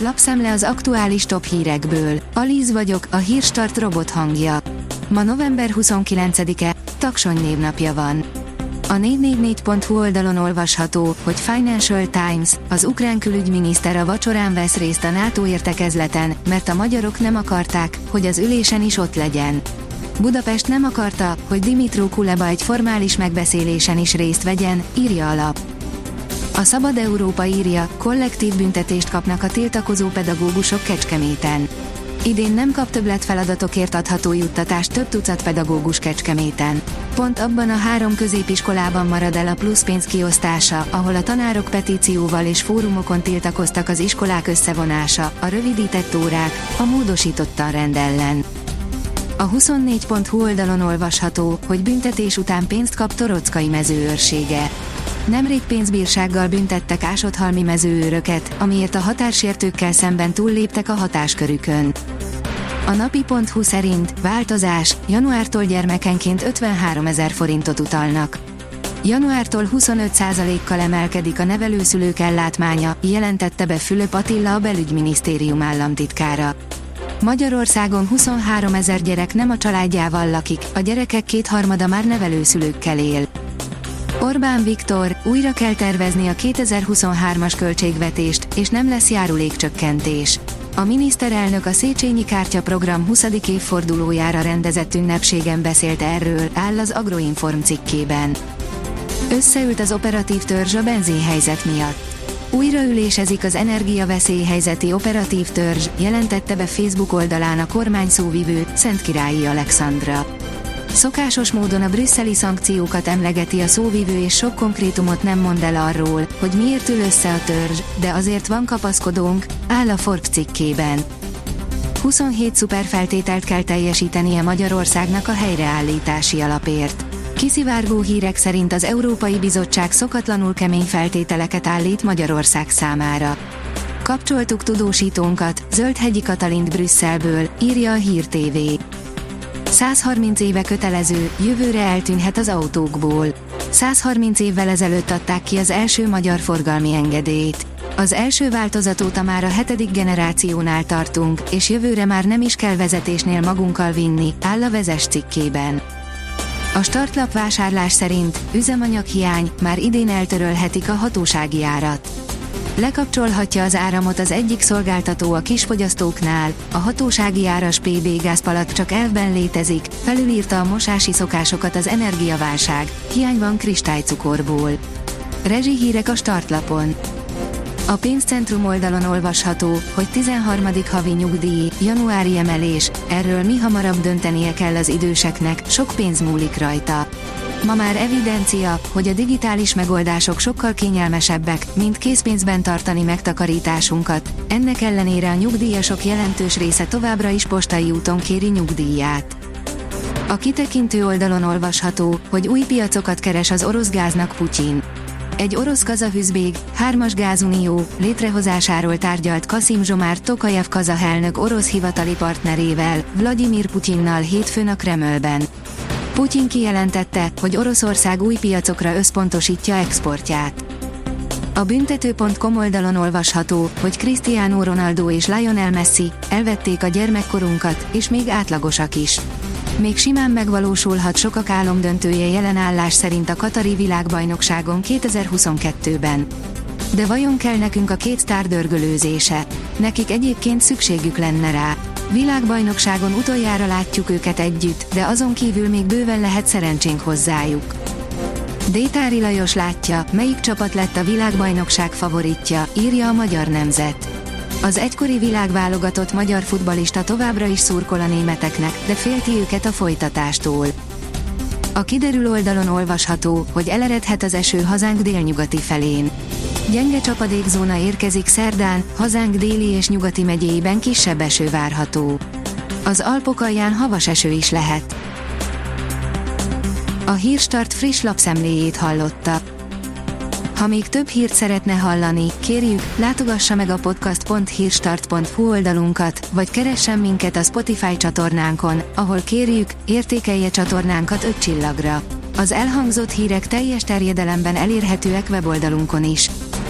Lapszemle az aktuális top hírekből. Alíz vagyok, a hírstart robot hangja. Ma november 29-e, Taksony névnapja van. A 444.hu oldalon olvasható, hogy Financial Times, az ukrán külügyminiszter a vacsorán vesz részt a NATO értekezleten, mert a magyarok nem akarták, hogy az ülésen is ott legyen. Budapest nem akarta, hogy Dimitro Kuleba egy formális megbeszélésen is részt vegyen, írja a lap. A Szabad Európa írja, kollektív büntetést kapnak a tiltakozó pedagógusok Kecskeméten. Idén nem kap többlet feladatokért adható juttatást több tucat pedagógus Kecskeméten. Pont abban a három középiskolában marad el a pluszpénz kiosztása, ahol a tanárok petícióval és fórumokon tiltakoztak az iskolák összevonása, a rövidített órák, a módosítottan rend ellen. A 24.hu oldalon olvasható, hogy büntetés után pénzt kap Torockai mezőőrsége. Nemrég pénzbírsággal büntettek ásodhalmi mezőőröket, amiért a határsértőkkel szemben túlléptek a hatáskörükön. A napi.hu szerint változás, januártól gyermekenként 53 ezer forintot utalnak. Januártól 25%-kal emelkedik a nevelőszülők ellátmánya, jelentette be Fülöp Attila a belügyminisztérium államtitkára. Magyarországon 23 ezer gyerek nem a családjával lakik, a gyerekek kétharmada már nevelőszülőkkel él. Orbán Viktor, újra kell tervezni a 2023-as költségvetést, és nem lesz járulékcsökkentés. A miniszterelnök a Széchenyi Kártya program 20. évfordulójára rendezett ünnepségen beszélt erről, áll az Agroinform cikkében. Összeült az operatív törzs a benzinhelyzet miatt. Újraülésezik az energiaveszélyhelyzeti operatív törzs, jelentette be Facebook oldalán a kormány szóvivő, Szentkirályi Alexandra. Szokásos módon a brüsszeli szankciókat emlegeti a szóvivő és sok konkrétumot nem mond el arról, hogy miért ül össze a törzs, de azért van kapaszkodónk, áll a Forbes cikkében. 27 szuperfeltételt kell teljesítenie Magyarországnak a helyreállítási alapért. Kiszivárgó hírek szerint az Európai Bizottság szokatlanul kemény feltételeket állít Magyarország számára. Kapcsoltuk tudósítónkat, Zöldhegyi Katalint Brüsszelből, írja a Hír TV. 130 éve kötelező, jövőre eltűnhet az autókból. 130 évvel ezelőtt adták ki az első magyar forgalmi engedélyt. Az első változat óta már a hetedik generációnál tartunk, és jövőre már nem is kell vezetésnél magunkkal vinni, áll a vezes cikkében. A startlap vásárlás szerint üzemanyaghiány már idén eltörölhetik a hatósági árat. Lekapcsolhatja az áramot az egyik szolgáltató a kisfogyasztóknál, a hatósági áras PB gázpalat csak elvben létezik, felülírta a mosási szokásokat az energiaválság, hiány van kristálycukorból. hírek a startlapon. A pénzcentrum oldalon olvasható, hogy 13. havi nyugdíj, januári emelés, erről mi hamarabb döntenie kell az időseknek, sok pénz múlik rajta. Ma már evidencia, hogy a digitális megoldások sokkal kényelmesebbek, mint készpénzben tartani megtakarításunkat, ennek ellenére a nyugdíjasok jelentős része továbbra is postai úton kéri nyugdíját. A kitekintő oldalon olvasható, hogy új piacokat keres az orosz gáznak Putyin. Egy orosz kazahüzbég, hármas gázunió létrehozásáról tárgyalt Kasim Zsomár Tokajev kazahelnök orosz hivatali partnerével, Vladimir Putyinnal hétfőn a Kremlben. Putyin kijelentette, hogy Oroszország új piacokra összpontosítja exportját. A büntető.com oldalon olvasható, hogy Cristiano Ronaldo és Lionel Messi elvették a gyermekkorunkat, és még átlagosak is. Még simán megvalósulhat sokak álomdöntője jelen állás szerint a Katari világbajnokságon 2022-ben. De vajon kell nekünk a két sztár dörgölőzése? Nekik egyébként szükségük lenne rá. Világbajnokságon utoljára látjuk őket együtt, de azon kívül még bőven lehet szerencsénk hozzájuk. Détári Lajos látja, melyik csapat lett a világbajnokság favoritja, írja a Magyar Nemzet. Az egykori világválogatott magyar futbalista továbbra is szurkol a németeknek, de félti őket a folytatástól. A kiderül oldalon olvasható, hogy eleredhet az eső hazánk délnyugati felén. Gyenge csapadékzóna érkezik szerdán, hazánk déli és nyugati megyéiben kisebb eső várható. Az Alpok alján havas eső is lehet. A Hírstart friss lapszemléjét hallotta. Ha még több hírt szeretne hallani, kérjük, látogassa meg a podcast.hírstart.hu oldalunkat, vagy keressen minket a Spotify csatornánkon, ahol kérjük, értékelje csatornánkat 5 csillagra. Az elhangzott hírek teljes terjedelemben elérhetőek weboldalunkon is.